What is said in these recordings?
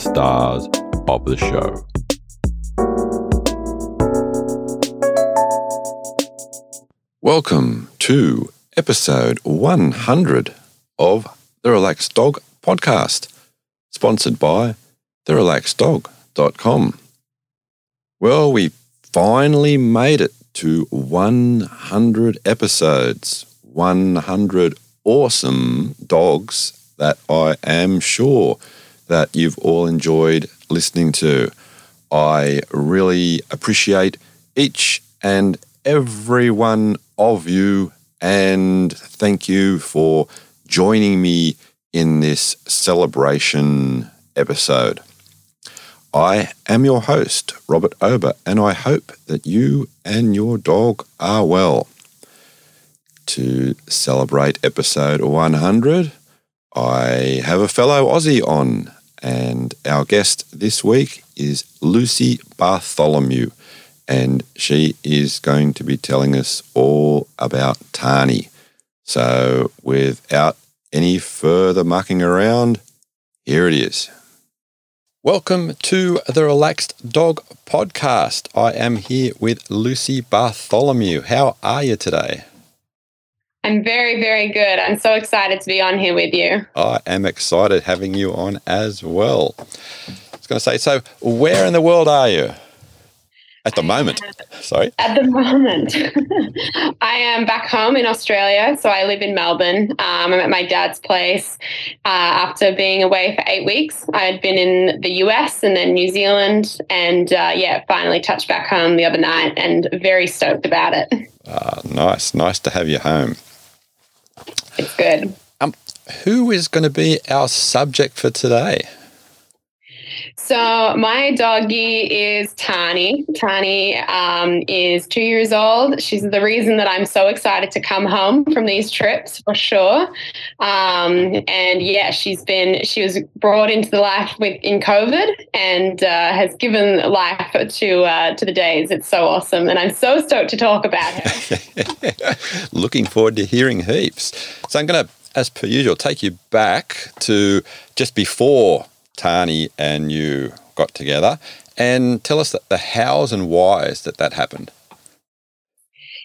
stars of the show. Welcome to episode 100 of the Relaxed Dog Podcast, sponsored by therelaxeddog.com. Well, we finally made it to 100 episodes, 100 awesome dogs that I am sure that you've all enjoyed listening to. I really appreciate each and every one of you and thank you for joining me in this celebration episode. I am your host, Robert Ober, and I hope that you and your dog are well. To celebrate episode 100, I have a fellow Aussie on, and our guest this week is Lucy Bartholomew, and she is going to be telling us all about Tani. So, without any further mucking around, here it is. Welcome to the Relaxed Dog Podcast. I am here with Lucy Bartholomew. How are you today? I'm very, very good. I'm so excited to be on here with you. I am excited having you on as well. I was going to say, so where in the world are you? At the moment, sorry. At the moment, I am back home in Australia. So I live in Melbourne. Um, I'm at my dad's place uh, after being away for eight weeks. I had been in the US and then New Zealand, and uh, yeah, finally touched back home the other night, and very stoked about it. Uh, nice, nice to have you home. It's good. Um, who is going to be our subject for today? So my doggie is Tani. Tani um, is two years old. She's the reason that I'm so excited to come home from these trips for sure. Um, and yeah, she's been she was brought into the life with in COVID and uh, has given life to uh, to the days. It's so awesome, and I'm so stoked to talk about her. Looking forward to hearing heaps. So I'm going to, as per usual, take you back to just before Tani and you got together and tell us the hows and whys that that happened.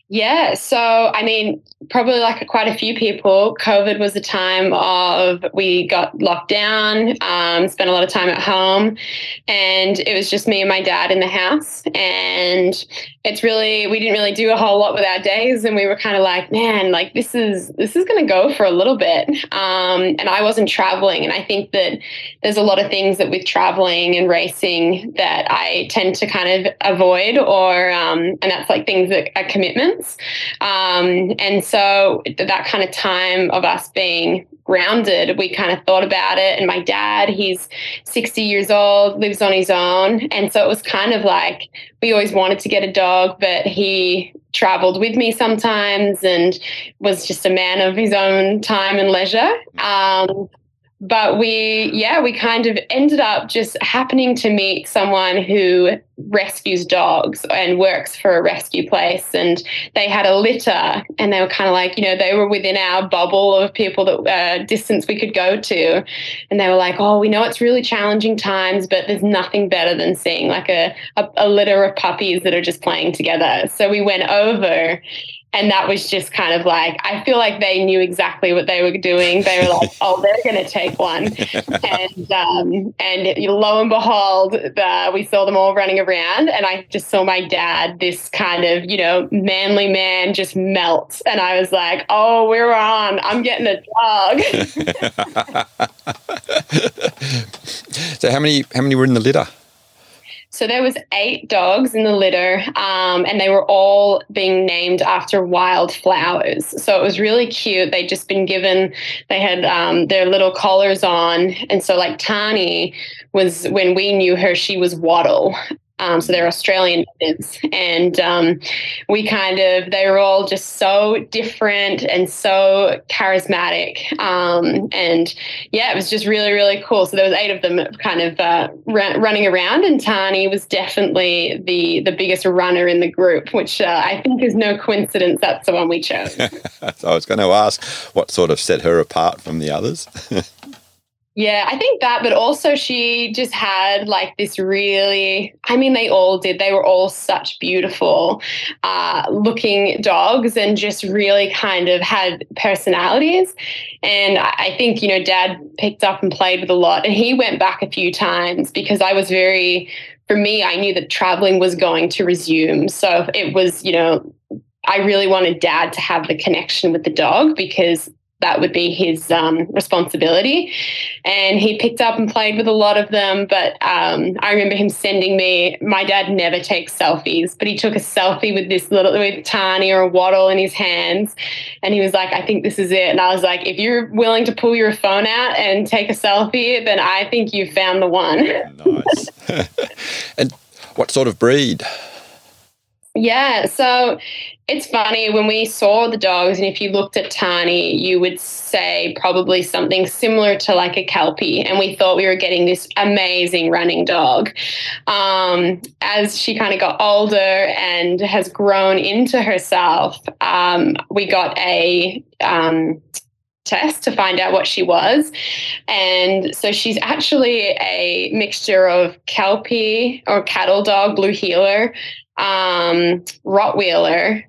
Yeah. So, I mean, probably like quite a few people, COVID was the time of we got locked down, um, spent a lot of time at home, and it was just me and my dad in the house. And it's really, we didn't really do a whole lot with our days. And we were kind of like, man, like this is, this is going to go for a little bit. Um, and I wasn't traveling. And I think that there's a lot of things that with traveling and racing that I tend to kind of avoid, or, um, and that's like things that are commitments. Um, and so that kind of time of us being grounded, we kind of thought about it. And my dad, he's 60 years old, lives on his own. And so it was kind of like we always wanted to get a dog, but he traveled with me sometimes and was just a man of his own time and leisure. Um, but we yeah we kind of ended up just happening to meet someone who rescues dogs and works for a rescue place. And they had a litter and they were kind of like you know they were within our bubble of people that uh, distance we could go to. And they were like oh we know it's really challenging times but there's nothing better than seeing like a, a, a litter of puppies that are just playing together. So we went over and that was just kind of like I feel like they knew exactly what they were doing. They were like, "Oh, they're going to take one," and um, and lo and behold, the, we saw them all running around, and I just saw my dad, this kind of you know manly man, just melt, and I was like, "Oh, we're on. I'm getting a dog." so how many how many were in the litter? So there was eight dogs in the litter, um, and they were all being named after wildflowers. So it was really cute. They'd just been given, they had um, their little collars on, and so like Tani was when we knew her, she was Wattle. Um, so they're Australian natives, and um, we kind of they were all just so different and so charismatic, um, and yeah, it was just really really cool. So there was eight of them, kind of uh, r- running around, and Tani was definitely the the biggest runner in the group, which uh, I think is no coincidence. That's the one we chose. so I was going to ask what sort of set her apart from the others. Yeah, I think that, but also she just had like this really, I mean, they all did. They were all such beautiful uh, looking dogs and just really kind of had personalities. And I think, you know, dad picked up and played with a lot. And he went back a few times because I was very, for me, I knew that traveling was going to resume. So it was, you know, I really wanted dad to have the connection with the dog because that would be his um, responsibility. And he picked up and played with a lot of them. But um, I remember him sending me, my dad never takes selfies, but he took a selfie with this little, with Tani or a Wattle in his hands. And he was like, I think this is it. And I was like, if you're willing to pull your phone out and take a selfie, then I think you've found the one. nice. and what sort of breed? Yeah, so it's funny when we saw the dogs, and if you looked at Tani, you would say probably something similar to like a Kelpie. And we thought we were getting this amazing running dog. Um, as she kind of got older and has grown into herself, um, we got a um, test to find out what she was. And so she's actually a mixture of Kelpie or cattle dog, blue heeler, um, Rottweiler,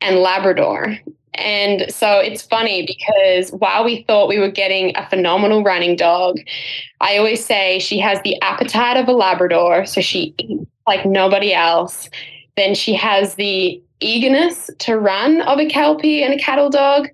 and Labrador. And so it's funny because while we thought we were getting a phenomenal running dog, I always say she has the appetite of a Labrador. So she eats like nobody else. Then she has the eagerness to run of a Kelpie and a cattle dog.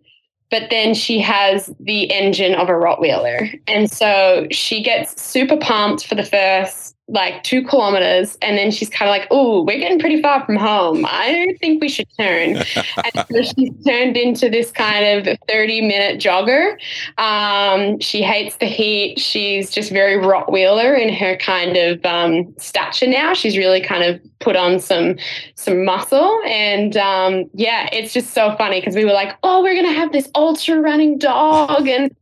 But then she has the engine of a Rottweiler. And so she gets super pumped for the first like two kilometers and then she's kind of like oh we're getting pretty far from home. I don't think we should turn. And so she's turned into this kind of 30 minute jogger. Um, she hates the heat. She's just very rottweiler in her kind of um, stature now. She's really kind of put on some some muscle. And um, yeah it's just so funny because we were like oh we're gonna have this ultra running dog. And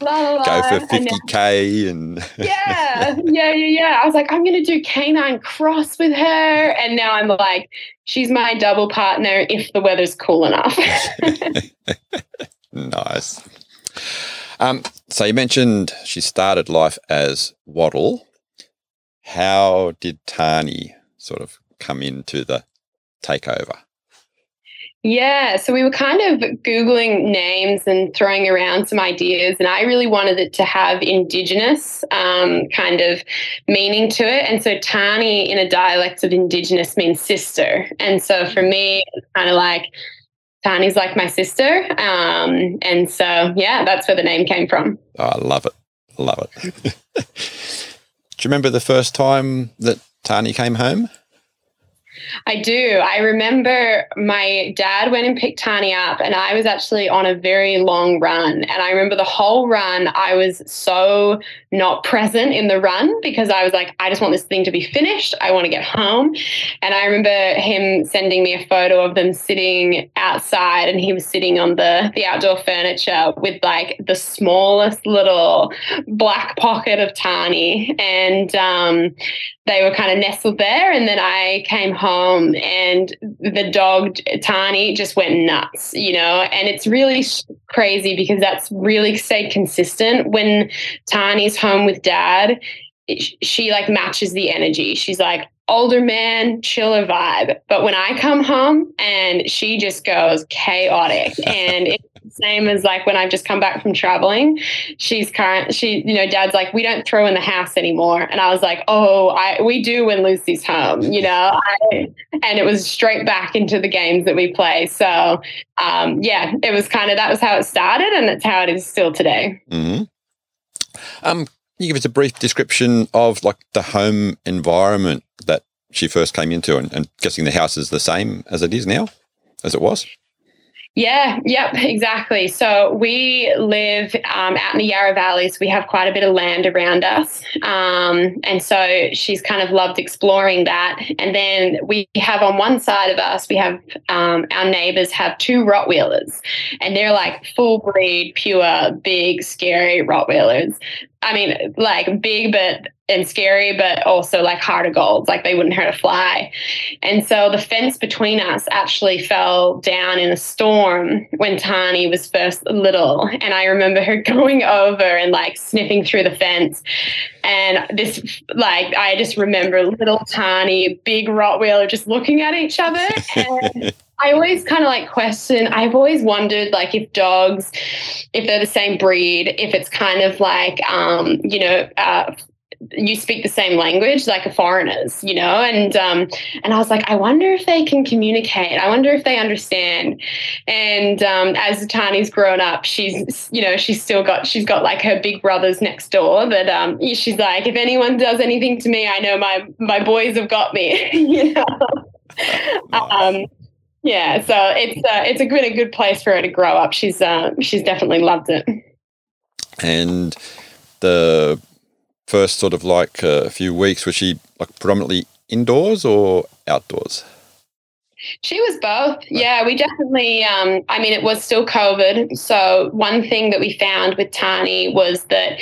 La, la, Go for 50k and yeah, yeah, yeah, yeah. I was like, I'm gonna do canine cross with her, and now I'm like, she's my double partner if the weather's cool enough. nice. Um, so you mentioned she started life as Wattle. How did Tani sort of come into the takeover? Yeah, so we were kind of Googling names and throwing around some ideas, and I really wanted it to have Indigenous um, kind of meaning to it. And so Tani in a dialect of Indigenous means sister. And so for me, it's kind of like Tani's like my sister. Um, and so, yeah, that's where the name came from. Oh, I love it. Love it. Do you remember the first time that Tani came home? I do. I remember my dad went and picked Tani up, and I was actually on a very long run. And I remember the whole run, I was so not present in the run because I was like, I just want this thing to be finished. I want to get home. And I remember him sending me a photo of them sitting outside, and he was sitting on the, the outdoor furniture with like the smallest little black pocket of Tani. And um, they were kind of nestled there. And then I came home and the dog, Tani, just went nuts, you know, and it's really crazy because that's really stayed consistent. When Tani's home with dad, she like matches the energy. She's like, older man, chiller vibe. But when I come home and she just goes chaotic and it's same as like when I've just come back from traveling, she's current, she, you know, dad's like, we don't throw in the house anymore. And I was like, oh, I, we do when Lucy's home, you know, I, and it was straight back into the games that we play. So, um, yeah, it was kind of, that was how it started and that's how it is still today. Mm-hmm. Um, you give us a brief description of like the home environment that she first came into and, and guessing the house is the same as it is now as it was Yeah, yep, exactly. So we live um, out in the Yarra Valleys. We have quite a bit of land around us. Um, and so she's kind of loved exploring that. And then we have on one side of us, we have um, our neighbors have two Rottweilers, and they're like full breed, pure, big, scary Rottweilers. I mean, like big but and scary, but also like heart of gold, like they wouldn't hurt a fly. And so the fence between us actually fell down in a storm when Tani was first little. And I remember her going over and like sniffing through the fence. And this, like, I just remember little Tani, big Rottweiler just looking at each other. And I always kind of like question. I've always wondered, like, if dogs, if they're the same breed, if it's kind of like, um, you know, uh, you speak the same language like a foreigners you know? And um and i was like i wonder if they can communicate. I wonder if they understand. And um as tani's grown up she's you know she's still got she's got like her big brothers next door that um she's like if anyone does anything to me i know my my boys have got me. You know? Um yeah, so it's uh, it's a been a good place for her to grow up. She's uh, she's definitely loved it. And the first sort of like a uh, few weeks was she like predominantly indoors or outdoors? She was both. Yeah, we definitely, um, I mean, it was still COVID. So, one thing that we found with Tani was that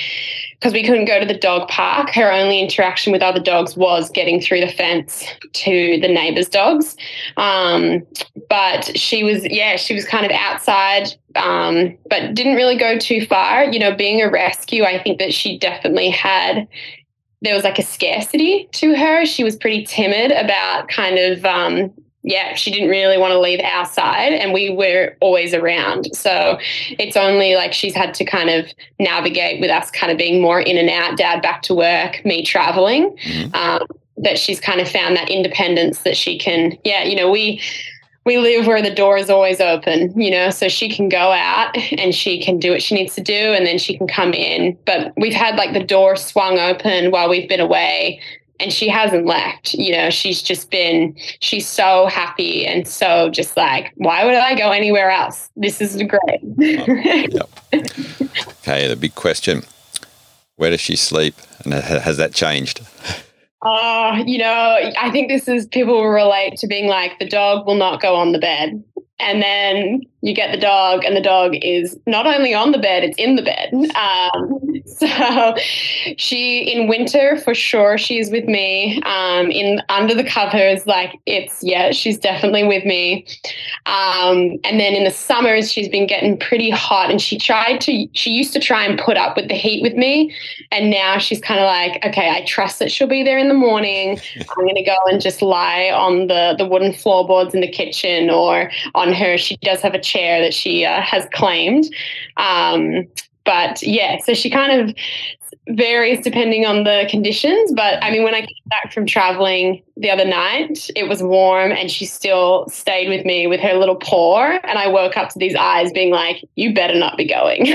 because we couldn't go to the dog park, her only interaction with other dogs was getting through the fence to the neighbors' dogs. Um, but she was, yeah, she was kind of outside, um, but didn't really go too far. You know, being a rescue, I think that she definitely had there was like a scarcity to her. She was pretty timid about kind of um, yeah, she didn't really want to leave our side and we were always around. So it's only like she's had to kind of navigate with us kind of being more in and out, dad back to work, me traveling, mm-hmm. um, that she's kind of found that independence that she can, yeah, you know, we, we live where the door is always open, you know, so she can go out and she can do what she needs to do and then she can come in. But we've had like the door swung open while we've been away and she hasn't left. You know, she's just been, she's so happy and so just like, why would I go anywhere else? This is great. oh, okay, the big question where does she sleep? And has that changed? Uh, you know, I think this is people will relate to being like, the dog will not go on the bed. And then you get the dog, and the dog is not only on the bed, it's in the bed. Um, so she, in winter, for sure, she's with me. Um, in under the covers, like it's, yeah, she's definitely with me. Um, and then in the summers, she's been getting pretty hot, and she tried to, she used to try and put up with the heat with me. And now she's kind of like, okay, I trust that she'll be there in the morning. I'm going to go and just lie on the, the wooden floorboards in the kitchen or on her. She does have a chair that she uh, has claimed. Um, but yeah, so she kind of varies depending on the conditions. But I mean, when I came back from traveling the other night, it was warm and she still stayed with me with her little paw. And I woke up to these eyes being like, you better not be going.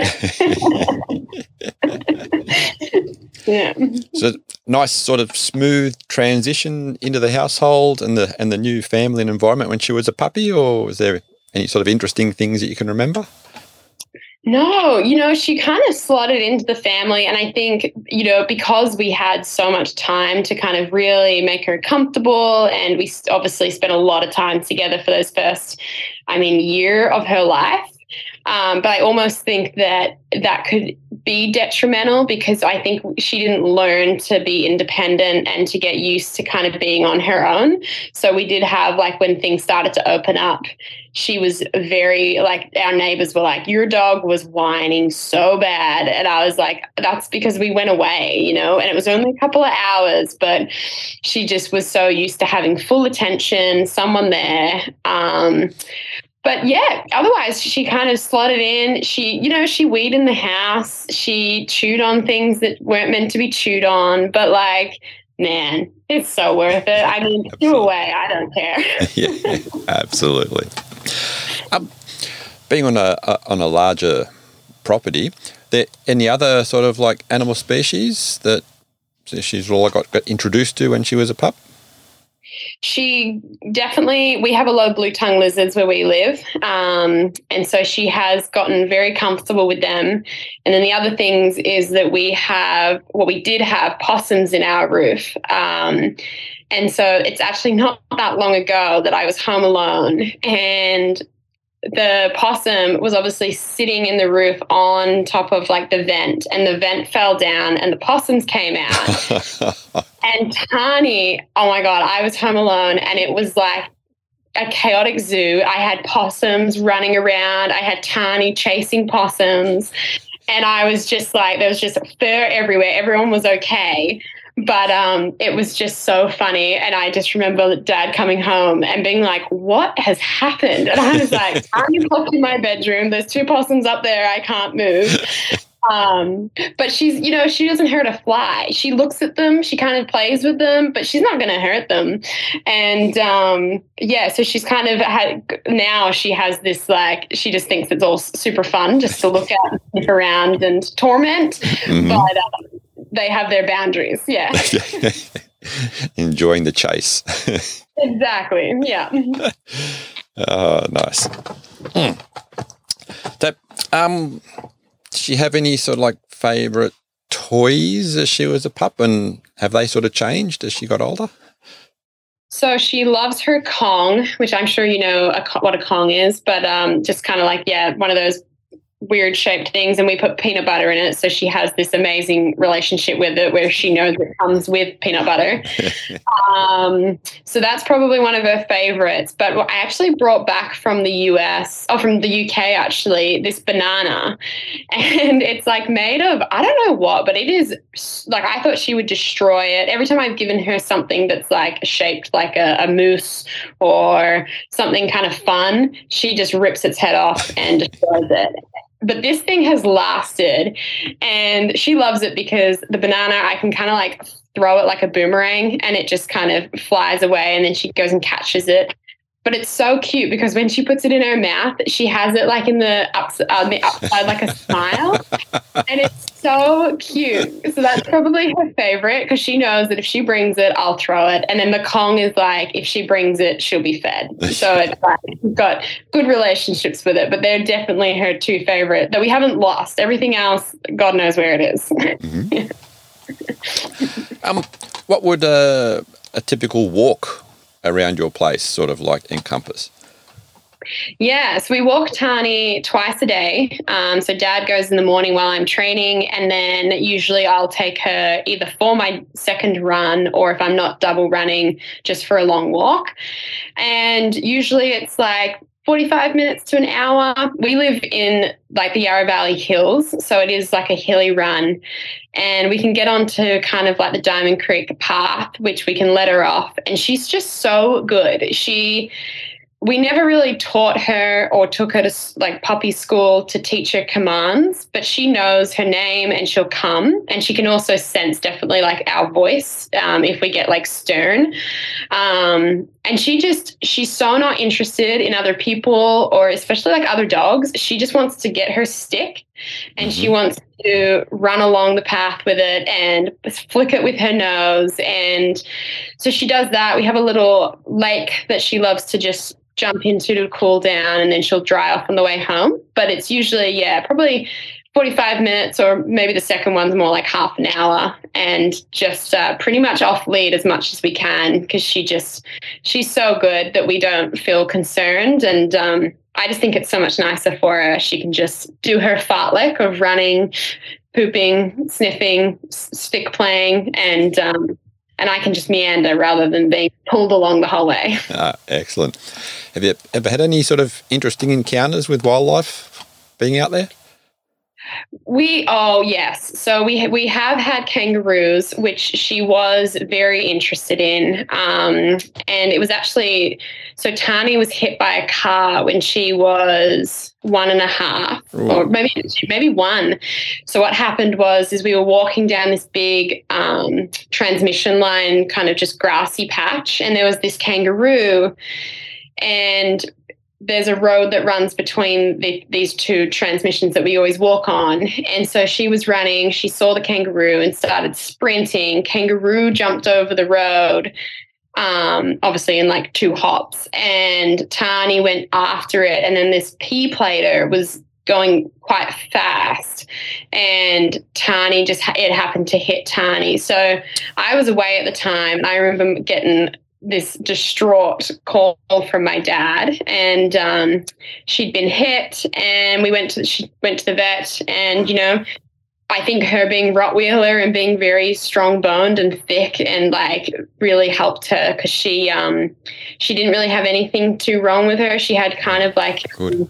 yeah. So nice sort of smooth transition into the household and the and the new family and environment when she was a puppy, or was there any sort of interesting things that you can remember? No, you know, she kind of slotted into the family. And I think, you know, because we had so much time to kind of really make her comfortable, and we obviously spent a lot of time together for those first, I mean, year of her life. Um, but I almost think that that could be detrimental because I think she didn't learn to be independent and to get used to kind of being on her own. So we did have like when things started to open up, she was very like our neighbors were like, Your dog was whining so bad. And I was like, That's because we went away, you know, and it was only a couple of hours, but she just was so used to having full attention, someone there. Um, but yeah, otherwise she kind of slotted in. She, you know, she weed in the house. She chewed on things that weren't meant to be chewed on. But like, man, it's so worth it. I mean, do away. I don't care. yeah, absolutely. Um, being on a, a, on a larger property, there any other sort of like animal species that she's all got, got introduced to when she was a pup? she definitely we have a lot of blue tongue lizards where we live um, and so she has gotten very comfortable with them and then the other things is that we have what well, we did have possums in our roof um, and so it's actually not that long ago that i was home alone and the possum was obviously sitting in the roof on top of like the vent and the vent fell down and the possums came out. And tani oh my god i was home alone and it was like a chaotic zoo. I had possums running around. I had tani chasing possums. And i was just like there was just fur everywhere. Everyone was okay but um, it was just so funny. And I just remember dad coming home and being like, What has happened? And I was like, I'm locked in my bedroom. There's two possums up there. I can't move. Um, but she's, you know, she doesn't hurt a fly. She looks at them, she kind of plays with them, but she's not going to hurt them. And um, yeah, so she's kind of had now she has this like she just thinks it's all super fun just to look at, and stick around, and torment. Mm-hmm. But um, they have their boundaries. Yeah. Enjoying the chase. exactly. Yeah. Oh, nice. Mm. So, um, did she have any sort of like favorite toys as she was a pup, and have they sort of changed as she got older? So she loves her Kong, which I'm sure you know a, what a Kong is, but um, just kind of like yeah, one of those weird shaped things and we put peanut butter in it. So she has this amazing relationship with it where she knows it comes with peanut butter. Um, so that's probably one of her favorites. But i actually brought back from the us or from the uk actually this banana. And it's like made of i don't know what but it is like i thought she would destroy it. Every time i've given her something that's like shaped like a, a moose or something kind of fun she just rips its head off and destroys it but this thing has lasted and she loves it because the banana i can kind of like throw it like a boomerang and it just kind of flies away and then she goes and catches it but it's so cute because when she puts it in her mouth, she has it like in the, ups, uh, the upside, like a smile. and it's so cute. So that's probably her favorite because she knows that if she brings it, I'll throw it. And then the Kong is like, if she brings it, she'll be fed. So it's like, got good relationships with it, but they're definitely her two favorite that we haven't lost. Everything else, God knows where it is. Mm-hmm. um, what would a, a typical walk around your place sort of like encompass? Yeah, so we walk Tani twice a day. Um, so dad goes in the morning while I'm training, and then usually I'll take her either for my second run or if I'm not double running, just for a long walk. And usually it's like 45 minutes to an hour. We live in like the Yarra Valley Hills, so it is like a hilly run. And we can get onto kind of like the Diamond Creek path, which we can let her off. And she's just so good. She we never really taught her or took her to like puppy school to teach her commands, but she knows her name and she'll come. And she can also sense definitely like our voice um, if we get like stern. Um, and she just, she's so not interested in other people or especially like other dogs. She just wants to get her stick and mm-hmm. she wants to run along the path with it and flick it with her nose. And so she does that. We have a little lake that she loves to just jump into to cool down and then she'll dry off on the way home. But it's usually, yeah, probably 45 minutes or maybe the second one's more like half an hour and just uh, pretty much off lead as much as we can because she just, she's so good that we don't feel concerned. And um, I just think it's so much nicer for her. She can just do her fartlek of running, pooping, sniffing, stick playing, and um, and I can just meander rather than being pulled along the whole way. Ah, excellent. Have you ever had any sort of interesting encounters with wildlife being out there? We oh yes, so we we have had kangaroos, which she was very interested in, um, and it was actually so Tani was hit by a car when she was one and a half, Ooh. or maybe maybe one. So what happened was is we were walking down this big um, transmission line, kind of just grassy patch, and there was this kangaroo, and there's a road that runs between the, these two transmissions that we always walk on. And so she was running, she saw the kangaroo and started sprinting. Kangaroo jumped over the road, um, obviously in like two hops. And Tani went after it, and then this P-plater was going quite fast and Tani just it happened to hit Tani. So I was away at the time and I remember getting this distraught call from my dad and um, she'd been hit and we went to she went to the vet and you know I think her being Rottweiler and being very strong boned and thick and like really helped her because she um she didn't really have anything too wrong with her. She had kind of like Good.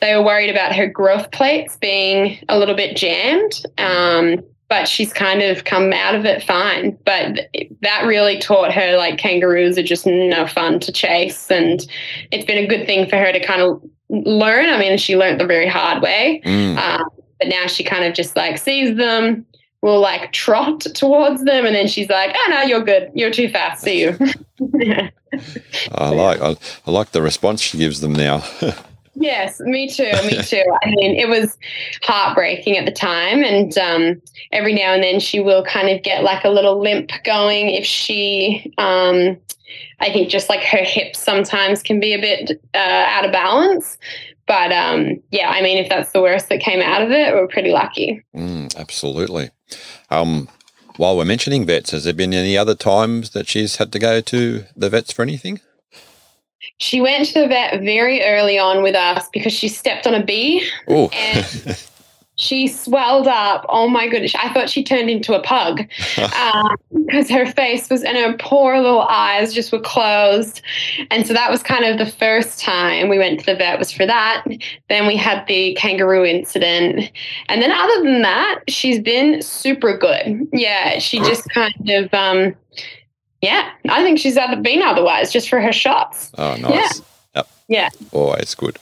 they were worried about her growth plates being a little bit jammed. Um, but she's kind of come out of it fine. But that really taught her like kangaroos are just no fun to chase. And it's been a good thing for her to kind of learn. I mean, she learned the very hard way. Mm. Um, but now she kind of just like sees them, will like trot towards them, and then she's like, "Oh no, you're good. You're too fast. See you." I like I, I like the response she gives them now. yes, me too. Me too. I mean, it was heartbreaking at the time, and um, every now and then she will kind of get like a little limp going if she. Um, I think just like her hips sometimes can be a bit uh, out of balance. But um, yeah, I mean, if that's the worst that came out of it, we're pretty lucky. Mm, absolutely. Um, while we're mentioning vets, has there been any other times that she's had to go to the vets for anything? She went to the vet very early on with us because she stepped on a bee Oh, and she swelled up. Oh my goodness. I thought she turned into a pug because her face was and her poor little eyes just were closed. And so that was kind of the first time we went to the vet was for that. Then we had the kangaroo incident. And then other than that, she's been super good. Yeah, she just kind of um yeah, I think she's either been otherwise just for her shots. oh, nice. Yep. Yeah. Always good.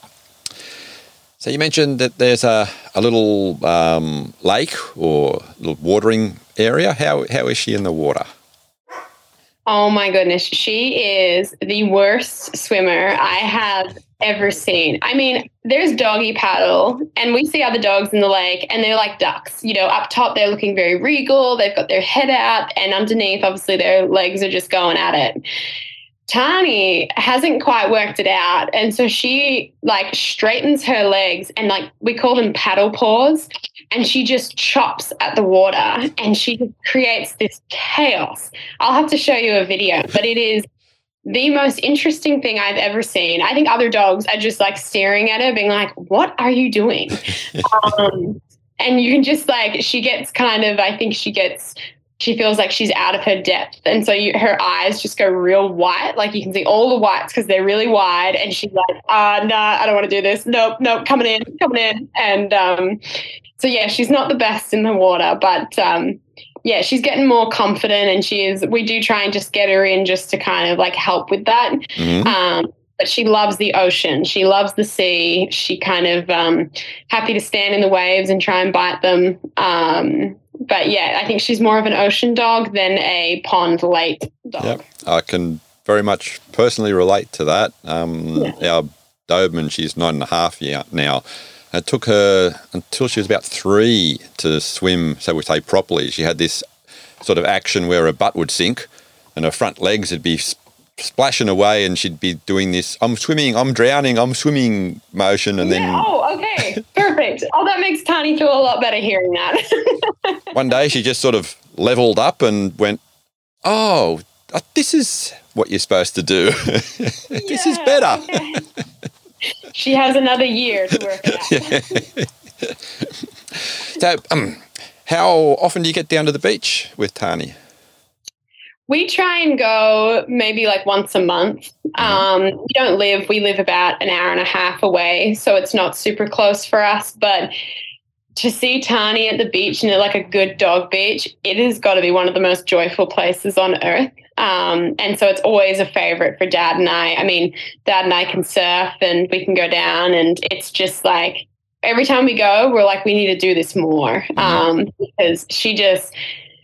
So you mentioned that there's a, a little um, lake or little watering area. How how is she in the water? Oh my goodness. She is the worst swimmer I have ever seen. I mean, there's doggy paddle, and we see other dogs in the lake, and they're like ducks. You know, up top, they're looking very regal. They've got their head out, and underneath, obviously, their legs are just going at it. Tani hasn't quite worked it out. And so she like straightens her legs and like we call them paddle paws. And she just chops at the water and she creates this chaos. I'll have to show you a video, but it is the most interesting thing I've ever seen. I think other dogs are just like staring at her, being like, What are you doing? um, and you can just like, she gets kind of, I think she gets she feels like she's out of her depth. And so you, her eyes just go real white. Like you can see all the whites because they're really wide. And she's like, uh, no, nah, I don't want to do this. Nope, nope, coming in, coming in. And um, so, yeah, she's not the best in the water, but um, yeah, she's getting more confident and she is, we do try and just get her in just to kind of like help with that. Mhm. Um, but she loves the ocean. She loves the sea. She kind of um, happy to stand in the waves and try and bite them. Um, but yeah, I think she's more of an ocean dog than a pond lake dog. Yep. I can very much personally relate to that. Um, Our Doberman, she's nine and a half year now. It took her until she was about three to swim, so we say properly. She had this sort of action where her butt would sink and her front legs would be splashing away and she'd be doing this, I'm swimming, I'm drowning, I'm swimming motion. And Yeah, then oh, okay. Perfect. Oh, that makes Tani feel a lot better hearing that. one day she just sort of leveled up and went, Oh, uh, this is what you're supposed to do. this is better. She has another year to work it out. So, um, how often do you get down to the beach with Tani? We try and go maybe like once a month. Um, we don't live, we live about an hour and a half away, so it's not super close for us. But to see Tani at the beach and at like a good dog beach, it has got to be one of the most joyful places on earth. Um, and so it's always a favorite for dad and I. I mean, dad and I can surf and we can go down, and it's just like every time we go, we're like, we need to do this more um, because she just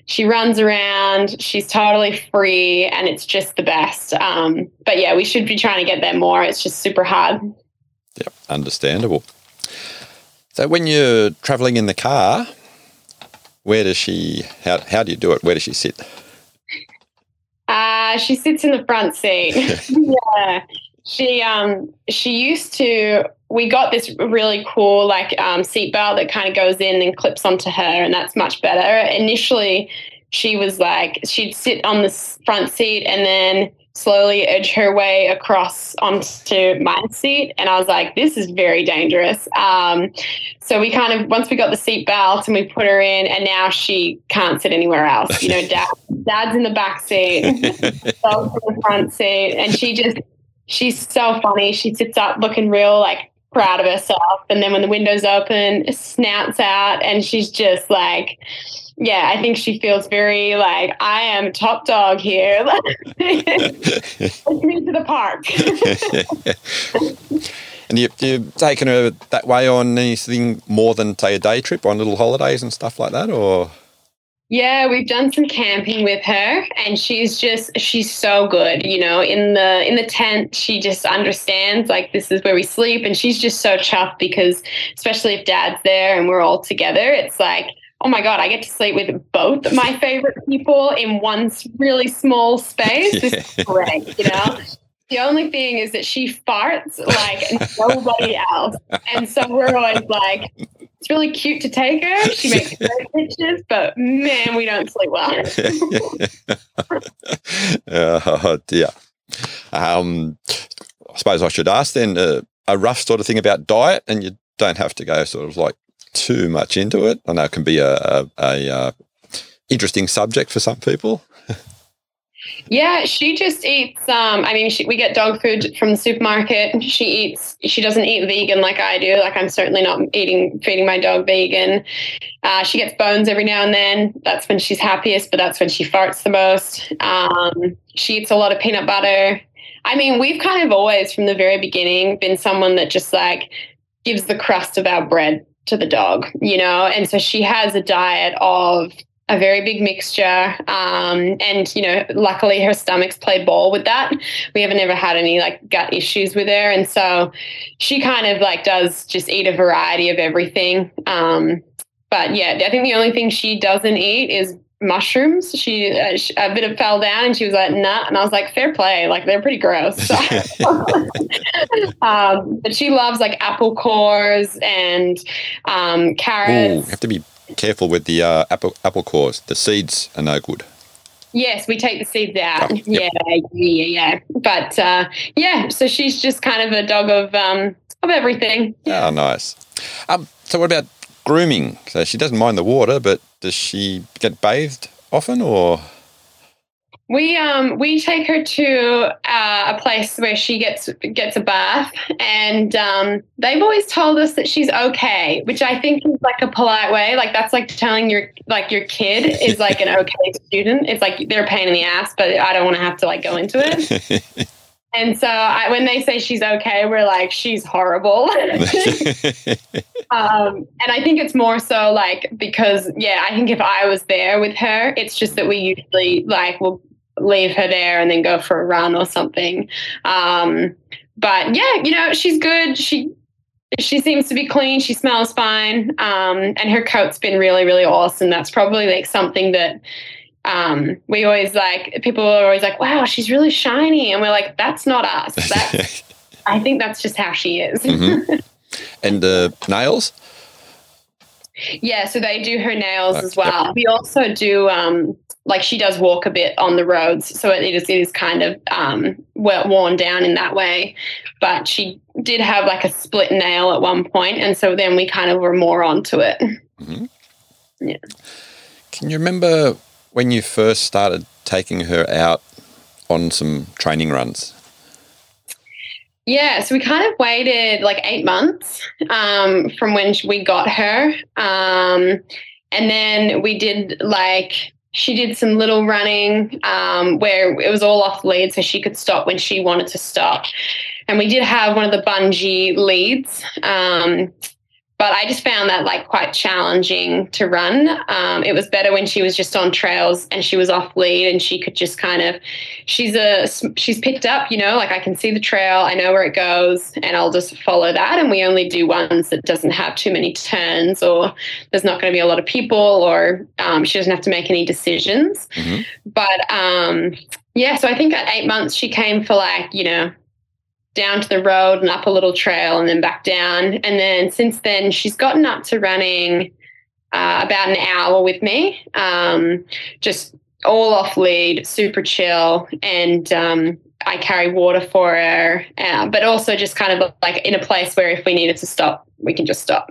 she runs around she's totally free and it's just the best um, but yeah we should be trying to get there more it's just super hard Yep, understandable. So, when you're traveling in the car, where does she? How how do you do it? Where does she sit? Uh, she sits in the front seat. yeah. She um she used to we got this really cool like um seatbelt that kind of goes in and clips onto her and that's much better. Initially she was like she'd sit on the front seat and then slowly edge her way across onto my seat. And I was like, this is very dangerous. Um, so we kind of, once we got the seat belt and we put her in, and now she can't sit anywhere else. You know, dad, dad's in the back seat, in the front seat. And she just, she's so funny. She sits up looking real like proud of herself. And then when the window's open, snouts out, and she's just like, yeah, I think she feels very like I am top dog here. Let's me to the park. and you, you've taken her that way on anything more than say a day trip on little holidays and stuff like that, or? Yeah, we've done some camping with her and she's just she's so good, you know, in the in the tent she just understands like this is where we sleep and she's just so chuffed because especially if dad's there and we're all together, it's like oh my god, I get to sleep with both my favorite people in one really small space. This is great, you know. The only thing is that she farts like nobody else, and so we're always like, it's really cute to take her. She makes great pictures, but man, we don't sleep well. oh dear. Um, I suppose I should ask then uh, a rough sort of thing about diet, and you don't have to go sort of like too much into it. I know it can be a, a, a uh, interesting subject for some people. yeah, she just eats. Um, I mean, she, we get dog food from the supermarket. She eats. She doesn't eat vegan like I do. Like I'm certainly not eating feeding my dog vegan. Uh, she gets bones every now and then. That's when she's happiest, but that's when she farts the most. Um, she eats a lot of peanut butter. I mean, we've kind of always, from the very beginning, been someone that just like gives the crust of our bread to the dog, you know? And so she has a diet of a very big mixture. Um, and, you know, luckily her stomach's played ball with that. We haven't ever had any like gut issues with her. And so she kind of like does just eat a variety of everything. Um, but yeah, I think the only thing she doesn't eat is mushrooms. She, uh, she, a bit of fell down and she was like, nah. And I was like, fair play. Like they're pretty gross. um, but she loves like apple cores and um, carrots. Ooh, have to be careful with the uh, apple apple cores. The seeds are no good. Yes, we take the seeds out. Oh, yep. Yeah, yeah, yeah. But uh, yeah, so she's just kind of a dog of um, of everything. Oh, nice. Um, so what about grooming? So she doesn't mind the water, but does she get bathed often or? We um we take her to uh, a place where she gets gets a bath, and um, they've always told us that she's okay, which I think is like a polite way. Like that's like telling your like your kid is like an okay student. It's like they're a pain in the ass, but I don't want to have to like go into it. And so I, when they say she's okay, we're like, she's horrible. um, and I think it's more so like because, yeah, I think if I was there with her, it's just that we usually like will leave her there and then go for a run or something. Um, but yeah, you know, she's good. She she seems to be clean. She smells fine. Um, and her coat's been really, really awesome. That's probably like something that um, we always like people are always like, "Wow, she's really shiny," and we're like, "That's not us. That's, I think that's just how she is." mm-hmm. And the uh, nails. Yeah, so they do her nails as well. We also do um, like she does walk a bit on the roads, so it is it is kind of um, worn down in that way. But she did have like a split nail at one point, and so then we kind of were more onto it. Mm-hmm. Yeah. Can you remember when you first started taking her out on some training runs? Yeah, so we kind of waited like eight months um, from when we got her. Um, and then we did like, she did some little running um, where it was all off lead so she could stop when she wanted to stop. And we did have one of the bungee leads. But I just found that like quite challenging to run. Um, it was better when she was just on trails and she was off lead and she could just kind of, she's a, she's picked up, you know, like I can see the trail, I know where it goes, and I'll just follow that. And we only do ones that doesn't have too many turns or there's not going to be a lot of people or um, she doesn't have to make any decisions. Mm-hmm. But um, yeah, so I think at eight months she came for like, you know, down to the road and up a little trail and then back down. And then since then, she's gotten up to running uh, about an hour with me, um, just all off lead, super chill. And um, I carry water for her, uh, but also just kind of like in a place where if we needed to stop, we can just stop.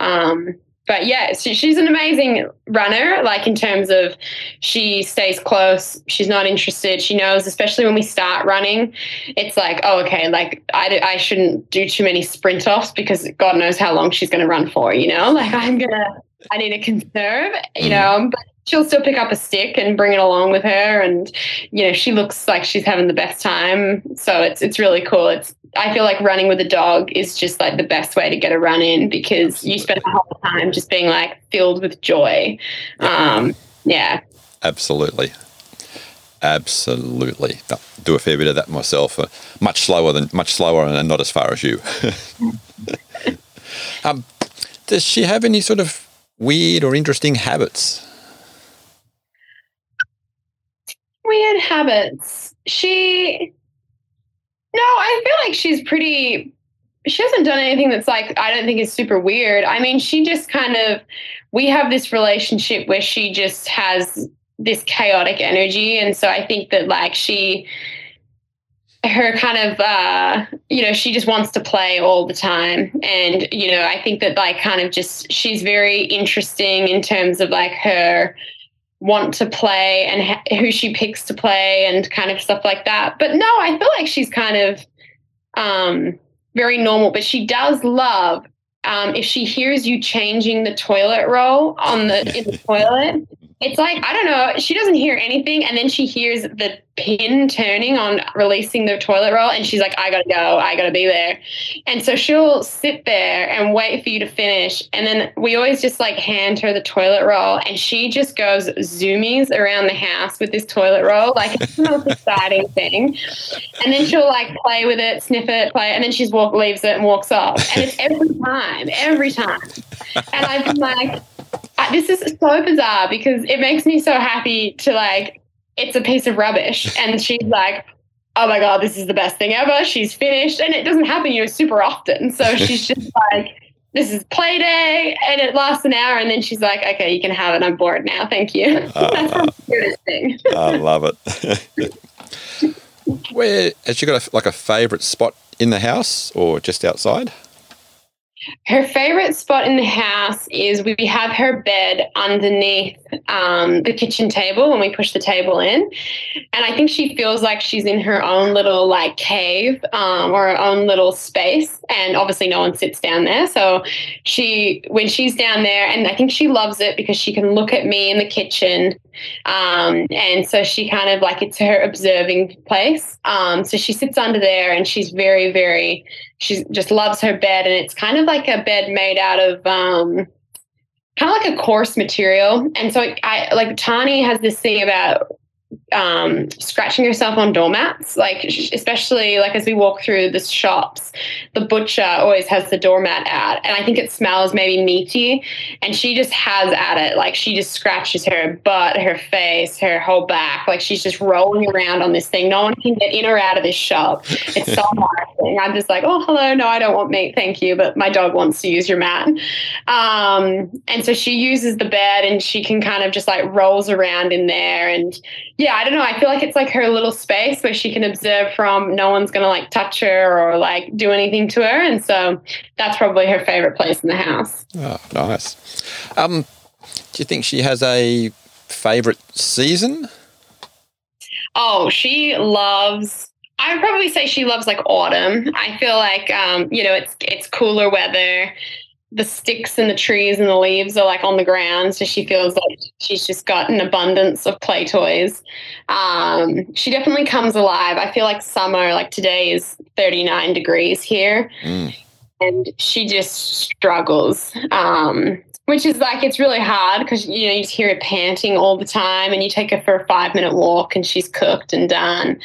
Um, but yeah, she, she's an amazing runner. Like in terms of she stays close, she's not interested. She knows, especially when we start running, it's like, oh, okay, like I, I shouldn't do too many sprint offs because God knows how long she's going to run for. You know, like I'm gonna, I need to conserve. You mm. know, but she'll still pick up a stick and bring it along with her and you know she looks like she's having the best time so it's it's really cool it's I feel like running with a dog is just like the best way to get a run in because Absolutely. you spend the whole time just being like filled with joy. Um, yeah. Absolutely. Absolutely. Do a fair bit of that myself. Uh, much slower than much slower and not as far as you. um, does she have any sort of weird or interesting habits? Weird habits. She no, I feel like she's pretty. She hasn't done anything that's like I don't think is super weird. I mean, she just kind of we have this relationship where she just has this chaotic energy, and so I think that like she her kind of uh you know she just wants to play all the time and you know i think that like kind of just she's very interesting in terms of like her want to play and ha- who she picks to play and kind of stuff like that. But no, I feel like she's kind of um, very normal, but she does love um, if she hears you changing the toilet roll on the in the toilet it's like I don't know. She doesn't hear anything, and then she hears the pin turning on releasing the toilet roll, and she's like, "I gotta go. I gotta be there." And so she'll sit there and wait for you to finish, and then we always just like hand her the toilet roll, and she just goes zoomies around the house with this toilet roll, like it's the most exciting thing. And then she'll like play with it, sniff it, play, and then she's walk leaves it and walks off, and it's every time, every time. And I've been like this is so bizarre because it makes me so happy to like it's a piece of rubbish. And she's like oh my god this is the best thing ever. She's finished. And it doesn't happen you know super often. So she's just like this is play day. And it lasts an hour. And then she's like okay you can have it. I'm bored now. Thank you. Uh, that's the weirdest thing. I love it. Where has she got a, like a favorite spot in the house or just outside her favorite spot in the house is we have her bed underneath um, the kitchen table when we push the table in. And I think she feels like she's in her own little like cave um, or her own little space. And obviously, no one sits down there. So she, when she's down there, and I think she loves it because she can look at me in the kitchen. Um, and so she kind of like it's her observing place. Um, so she sits under there and she's very, very, she just loves her bed. And it's kind of like a bed made out of, um, kind of like a coarse material. And so I like Tani has this thing about um, scratching yourself on doormats, like especially like as we walk through the shops, the butcher always has the doormat out, and I think it smells maybe meaty, and she just has at it, like she just scratches her butt, her face, her whole back, like she's just rolling around on this thing. No one can get in or out of this shop. It's so embarrassing. I'm just like, oh hello, no, I don't want meat, thank you, but my dog wants to use your mat, um, and so she uses the bed, and she can kind of just like rolls around in there, and yeah, I don't know. I feel like it's like her little space where she can observe from no one's going to like touch her or like do anything to her. And so that's probably her favorite place in the house. Oh, nice. Um, do you think she has a favorite season? Oh, she loves I would probably say she loves like autumn. I feel like um, you know, it's it's cooler weather the sticks and the trees and the leaves are like on the ground. So she feels like she's just got an abundance of play toys. Um, she definitely comes alive. I feel like summer, like today is 39 degrees here. Mm. and she just struggles. Um, which is like it's really hard because you know you just hear her panting all the time, and you take her for a five minute walk, and she's cooked and done.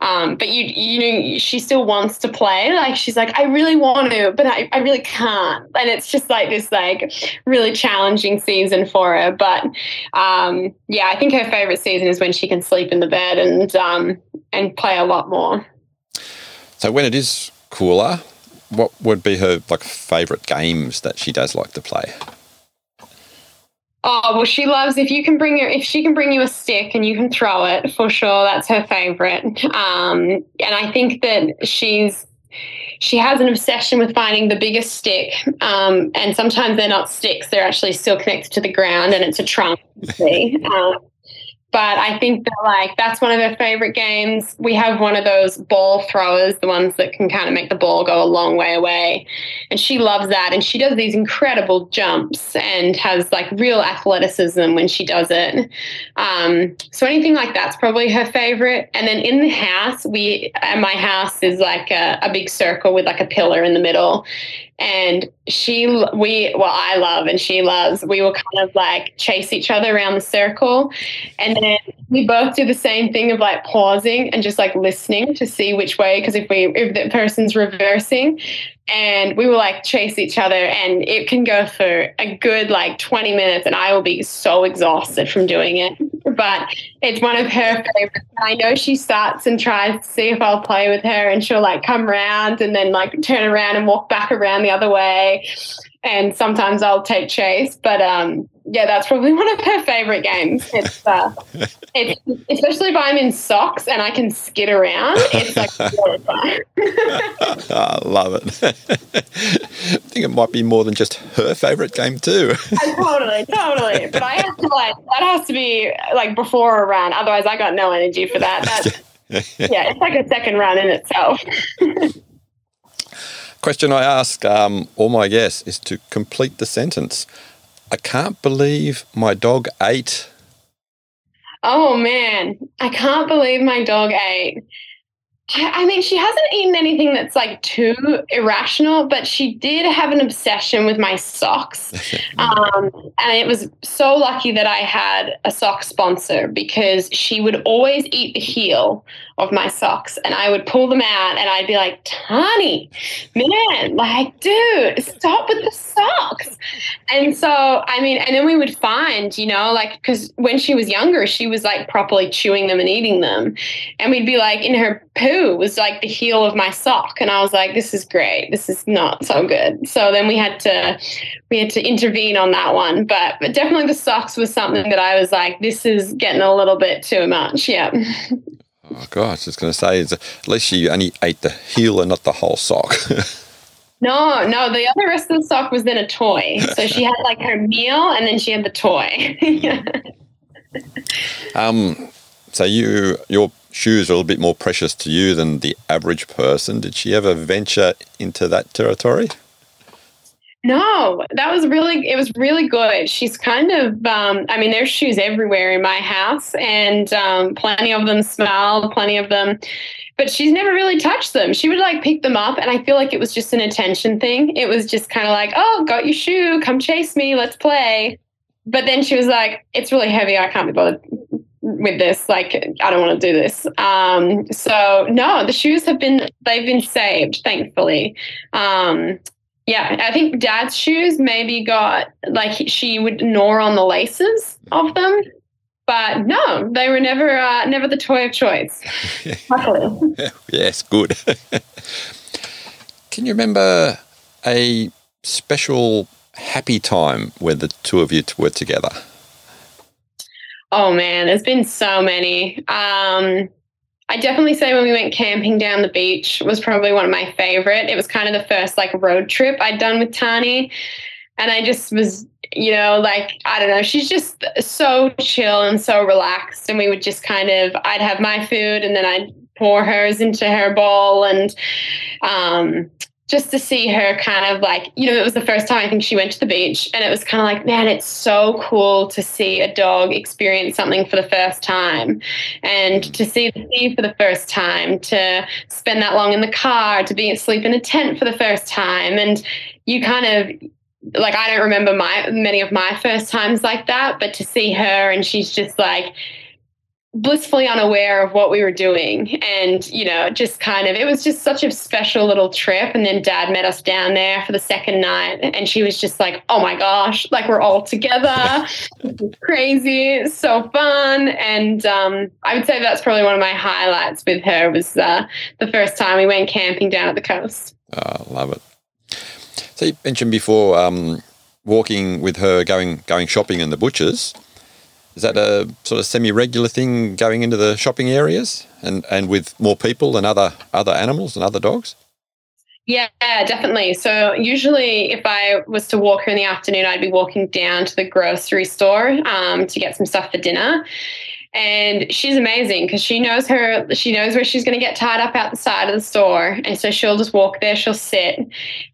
Um, but you you know she still wants to play. Like she's like, I really want to, but I, I really can't. And it's just like this like really challenging season for her. But um, yeah, I think her favorite season is when she can sleep in the bed and um, and play a lot more. So when it is cooler, what would be her like favorite games that she does like to play? Oh well, she loves if you can bring her if she can bring you a stick and you can throw it for sure. That's her favorite. Um, and I think that she's she has an obsession with finding the biggest stick. Um, and sometimes they're not sticks; they're actually still connected to the ground, and it's a trunk. Um, but I think that like that's one of her favorite games. We have one of those ball throwers, the ones that can kind of make the ball go a long way away. And she loves that. And she does these incredible jumps and has like real athleticism when she does it. Um, so anything like that's probably her favorite. And then in the house, we at my house is like a, a big circle with like a pillar in the middle and she we well i love and she loves we will kind of like chase each other around the circle. And then we both do the same thing of like pausing and just like listening to see which way because if we if the person's reversing and we will like chase each other and it can go for a good like 20 minutes and i will be so exhausted from doing it. But it's one of her favorites i know she starts and tries to see if i'll play with her and she'll like come around and then like turn around and walk back around the other way. And sometimes i'll take chase but um yeah, that's probably one of her favorite games. It's, uh, it's especially if I'm in socks and I can skid around. It's like I love it. I think it might be more than just her favorite game too. totally, totally. But I have to like that has to be like before a run. Otherwise, I got no energy for that. That's, yeah, it's like a second run in itself. Question I ask um, all my guests is to complete the sentence. I can't believe my dog ate. Oh man, I can't believe my dog ate. I mean, she hasn't eaten anything that's like too irrational, but she did have an obsession with my socks. Um, and it was so lucky that I had a sock sponsor because she would always eat the heel of my socks and I would pull them out and I'd be like, Tani, man, like, dude, stop with the socks. And so, I mean, and then we would find, you know, like, because when she was younger, she was like properly chewing them and eating them. And we'd be like, in her poo was like the heel of my sock. And I was like, this is great. This is not so good. So then we had to, we had to intervene on that one. But, but definitely the socks was something that I was like, this is getting a little bit too much. Yeah. Oh, gosh, I was just going to say, at least she only ate the heel and not the whole sock. no, no, the other rest of the sock was then a toy. So she had like her meal and then she had the toy. um, so you, your shoes are a little bit more precious to you than the average person. Did she ever venture into that territory? No, that was really it was really good. She's kind of um, I mean there's shoes everywhere in my house and um, plenty of them smell, plenty of them but she's never really touched them. She would like pick them up and I feel like it was just an attention thing. It was just kind of like, "Oh, got your shoe, come chase me, let's play." But then she was like, "It's really heavy. I can't be bothered with this like i don't want to do this um so no the shoes have been they've been saved thankfully um yeah, I think dad's shoes maybe got like she would gnaw on the laces of them, but no, they were never uh, never the toy of choice. Luckily. yes, good. Can you remember a special happy time where the two of you were together? Oh man, there's been so many. Um, I definitely say when we went camping down the beach was probably one of my favorite. It was kind of the first like road trip I'd done with Tani. And I just was, you know, like, I don't know, she's just so chill and so relaxed. And we would just kind of, I'd have my food and then I'd pour hers into her bowl. And um, just to see her kind of like, you know, it was the first time I think she went to the beach and it was kind of like, man, it's so cool to see a dog experience something for the first time and to see the sea for the first time, to spend that long in the car, to be asleep in a tent for the first time. And you kind of like I don't remember my many of my first times like that, but to see her and she's just like blissfully unaware of what we were doing. And you know just kind of it was just such a special little trip. And then dad met us down there for the second night. And she was just like oh my gosh like we're all together. Crazy. So fun. And um, i would say that's probably one of my highlights with her was uh, the first time we went camping down at the coast. Oh, love it. So you mentioned before um, walking with her going going shopping in the butchers is that a sort of semi-regular thing going into the shopping areas and, and with more people and other other animals and other dogs? Yeah, definitely. So usually, if I was to walk her in the afternoon, I'd be walking down to the grocery store um, to get some stuff for dinner. And she's amazing because she knows her. She knows where she's going to get tied up out the side of the store, and so she'll just walk there. She'll sit,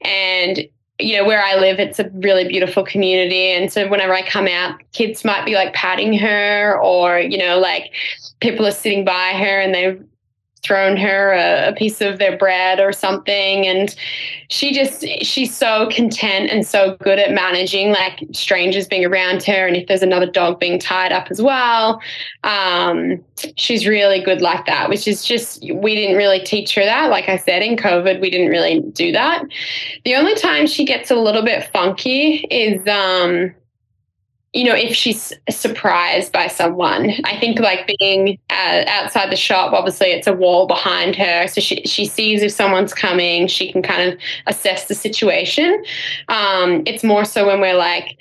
and you know, where I live, it's a really beautiful community. And so whenever I come out, kids might be like patting her or, you know, like people are sitting by her and they've thrown her a, a, piece of their bread or something. And she just she's so content and so good at managing like strangers being around her. And if there's another dog being tied up as well um, she's really good like that which is just we didn't really teach her that. Like i said in covid we didn't really do that. The only time she gets a little bit funky is um, you know, if she's surprised by someone, I think like being uh, outside the shop, obviously it's a wall behind her. So she, she sees if someone's coming, she can kind of assess the situation. Um, it's more so when we're like,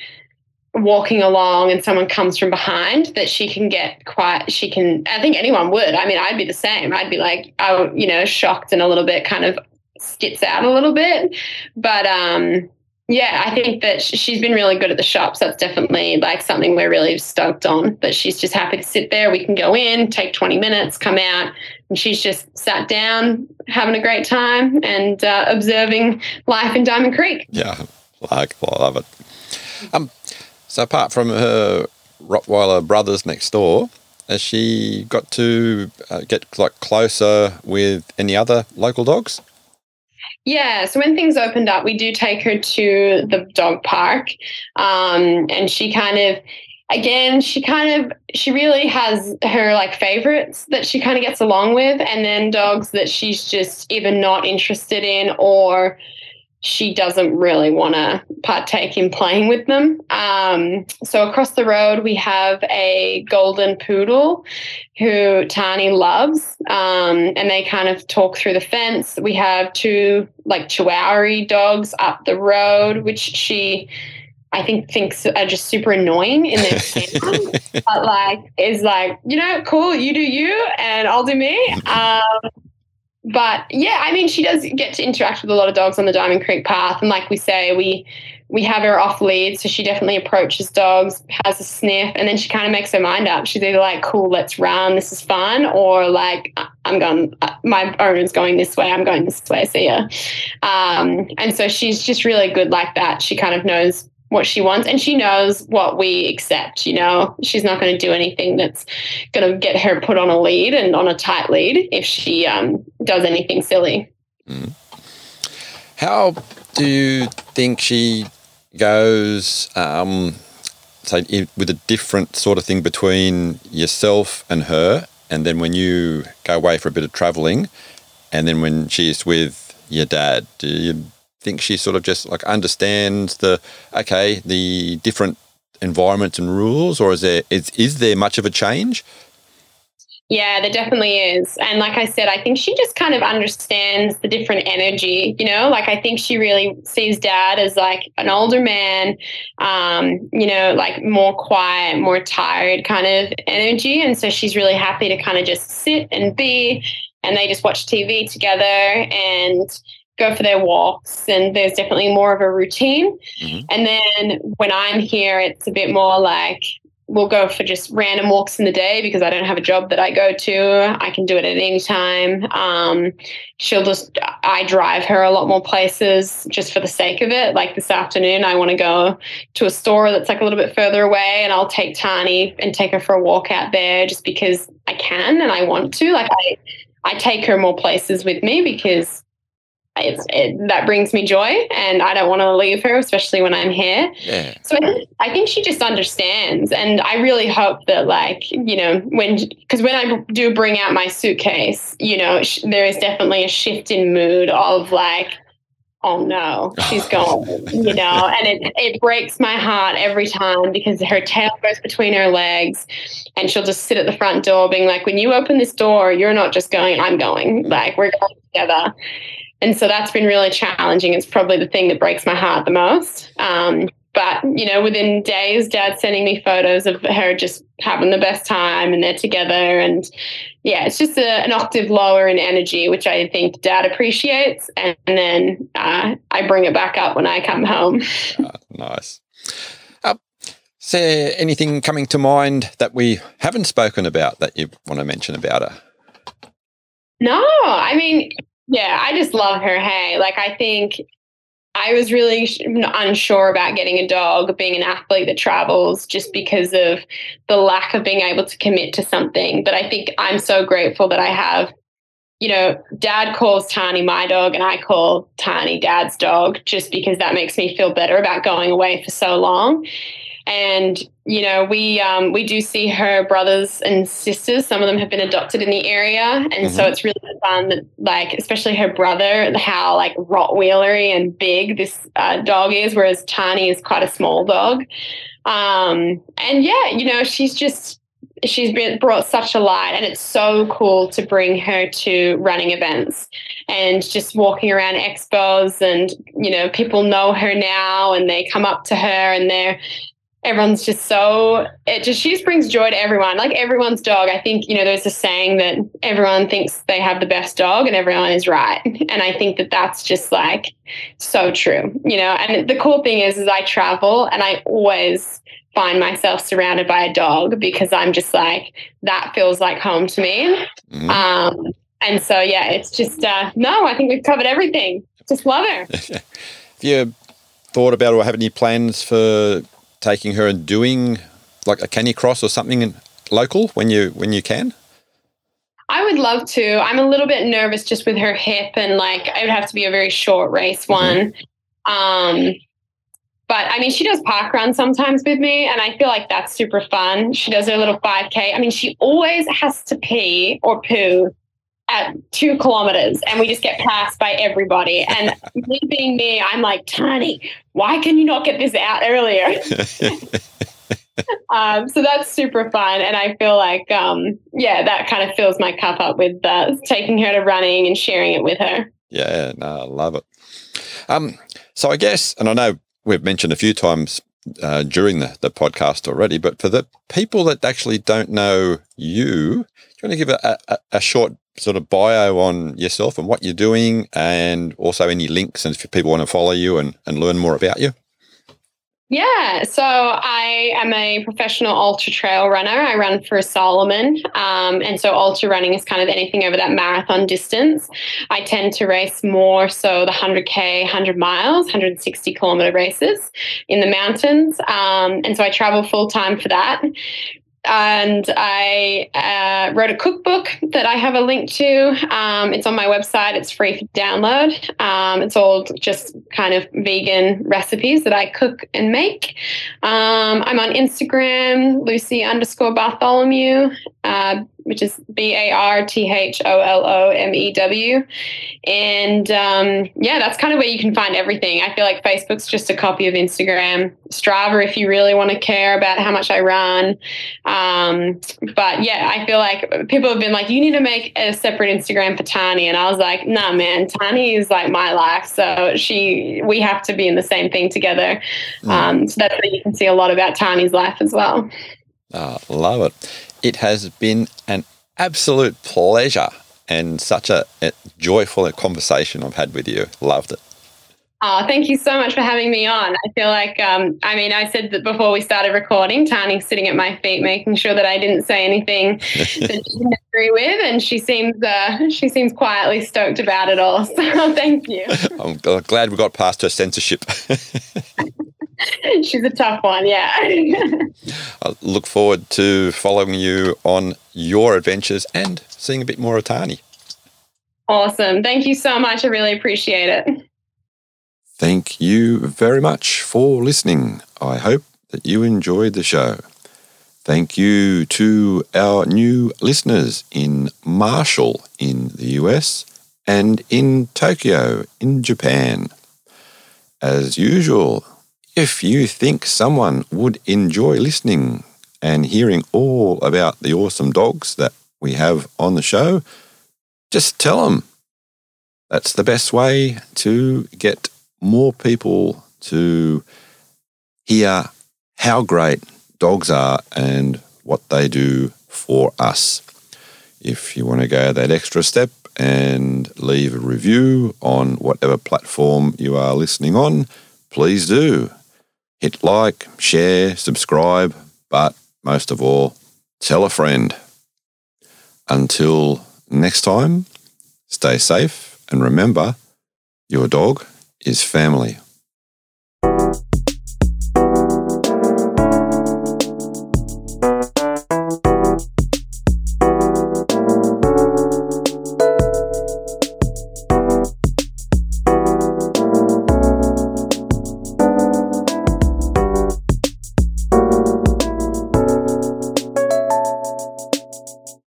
walking along and someone comes from behind that she can get quite she can i think anyone would i mean i'd be the same i'd be like i you know shocked and a little bit kind of skits out a little bit but um yeah, I think that she's been really good at the shops. That's definitely like something we're really stoked on. But she's just happy to sit there. We can go in, take 20 minutes, come out, and she's just sat down, having a great time and uh, observing life in Diamond Creek. Yeah, like I love it. Um, so apart from her Rottweiler brothers next door, has she got to uh, get like closer with any other local dogs? Yeah, so when things opened up, we do take her to the dog park, um, and she kind of again she kind of she really has her like favorites that she kind of gets along with and then dogs that she's just either not interested in or she doesn't really want to partake in playing with them. Um, so across the road, we have a golden poodle who Tani loves, um, and they kind of talk through the fence. We have two like Chihuahua dogs up the road, which she. I think thinks are just super annoying in their but like is like you know cool you do you and I'll do me. Um, but yeah, I mean, she does get to interact with a lot of dogs on the Diamond Creek path, and like we say, we we have her off lead, so she definitely approaches dogs, has a sniff, and then she kind of makes her mind up. She's either like, "Cool, let's run, this is fun," or like, "I'm going, my owner's going this way, I'm going this way, see ya." Um, and so she's just really good like that. She kind of knows what she wants and she knows what we accept you know? She's not going to do anything that's going to get her put on a lead and on a tight lead if she um, does anything silly. Mm. how do you think she goes um, say with a different sort of thing between yourself and her and then when you go away for a bit of traveling and then when she's with your dad? Do you think she sort of just like understands the okay the different environments and rules, or is there is is there much of a change? Yeah, there definitely is. And like I said, I think she just kind of understands the different energy, you know, like I think she really sees dad as like an older man, um, you know, like more quiet, more tired kind of energy. And so she's really happy to kind of just sit and be, and they just watch TV together and, go for their walks and there's definitely more of a routine. Mm-hmm. And then when I'm here, it's a bit more like we'll go for just random walks in the day because I don't have a job that I go to. I can do it at any time. Um, she'll just, I drive her a lot more places just for the sake of it. Like this afternoon, I want to go to a store that's like a little bit further away and I'll take Tani and take her for a walk out there just because I can and I want to. Like I, I take her more places with me because it, that brings me joy and I don't want to leave her, especially when I'm here. Yeah. So I think, I think she just understands. And I really hope that, like, you know, when, because when I do bring out my suitcase, you know, sh- there is definitely a shift in mood of like, oh no, she's gone, you know, and it, it breaks my heart every time because her tail goes between her legs and she'll just sit at the front door being like, when you open this door, you're not just going, I'm going, like, we're going together. And so that's been really challenging. It's probably the thing that breaks my heart the most. Um, but you know, within days, Dad's sending me photos of her just having the best time, and they're together. And yeah, it's just a, an octave lower in energy, which I think Dad appreciates. And, then uh, I bring it back up when I come home. Uh, nice. Uh, is there anything coming to mind that we haven't spoken about that you want to mention about her? No, I mean, yeah, I just love her. Hey, like I think I was really unsure about getting a dog, being an athlete that travels, just because of the lack of being able to commit to something. But I think I'm so grateful that I have, you know, dad calls Tani my dog and I call Tani dad's dog, just because that makes me feel better about going away for so long and you know we um, we do see her brothers and sisters. Some of them have been adopted in the area. And mm-hmm. so it's really fun that like especially her brother how like rottweilery and big this uh, dog is whereas tani is quite a small dog. Um, and yeah you know she's just she's been brought such a light and it's so cool to bring her to running events and just walking around expos and you know people know her now and they come up to her and they're everyone's just so it just she just brings joy to everyone. Like everyone's dog i think you know there's a saying that everyone thinks they have the best dog and everyone is right. And i think that that's just like so true you know? And the cool thing is is i travel and i always find myself surrounded by a dog because i'm just like that feels like home to me. Mm. um and so yeah it's just uh no i think we've covered everything. Just love her. Have you thought about or have any plans for taking her and doing like a canicross or something local when you when you can? I would love to. I'm a little bit nervous just with her hip and like it would have to be a very short race mm-hmm. one. Mm-hmm. Um but I mean, she does park run sometimes with me, and I feel like that's super fun. She does her little 5K. I mean, she always has to pee or poo at two kilometers and we just get passed by everybody. And me being me, I'm like, Tani, why can you not get this out earlier? um, so that's super fun. And I feel like, um, yeah, that kind of fills my cup up with uh, taking her to running and sharing it with her. Yeah, no, I love it. Um, so I guess, and I know we've mentioned a few times uh, during the, the podcast already, but for the people that actually don't know you, do you want to give a, a, a short sort of bio on yourself and what you're doing, and also any links and if people want to follow you and, and learn more about you? Yeah, so I am a professional ultra trail runner. I run for Salomon. Um, and so ultra running is kind of anything over that marathon distance. I tend to race more so the 100K, 100 miles, 160 kilometer races in the mountains. Um, and so I travel full time for that and I uh, wrote a cookbook that I have a link to. Um, it's on my website. It's free for download. Um, it's all just kind of vegan recipes that I cook and make. Um, I'm on Instagram, Lucy underscore Bartholomew. Uh, which is B A R T H O L O M E W. And um, yeah, that's kind of where you can find everything. I feel like Facebook's just a copy of Instagram. Strava, if you really want to care about how much I run. Um, but yeah, I feel like people have been like, you need to make a separate Instagram for Tani. And I was like, nah, man, Tani is like my life. So she, we have to be in the same thing together. Mm. Um, so that's where you can see a lot about Tani's life as well. Oh, love it. It has been an absolute pleasure and such a, a joyful conversation I've had with you. Loved it. Oh, thank you so much for having me on. I feel like, um, I mean, I said that before we started recording, Tani's sitting at my feet, making sure that I didn't say anything that she didn't agree with, and she seems uh, she seems quietly stoked about it all. So, thank you. I'm glad we got past her censorship. She's a tough one, yeah. I look forward to following you on your adventures and seeing a bit more of Tani. Awesome. Thank you so much. I really appreciate it. Thank you very much for listening. I hope that you enjoyed the show. Thank you to our new listeners in Marshall in the US and in Tokyo in Japan. As usual, if you think someone would enjoy listening and hearing all about the awesome dogs that we have on the show, just tell them. That's the best way to get more people to hear how great dogs are and what they do for us. If you want to go that extra step and leave a review on whatever platform you are listening on, please do. Hit like, share, subscribe, but most of all, tell a friend. Until next time, stay safe and remember your dog is family.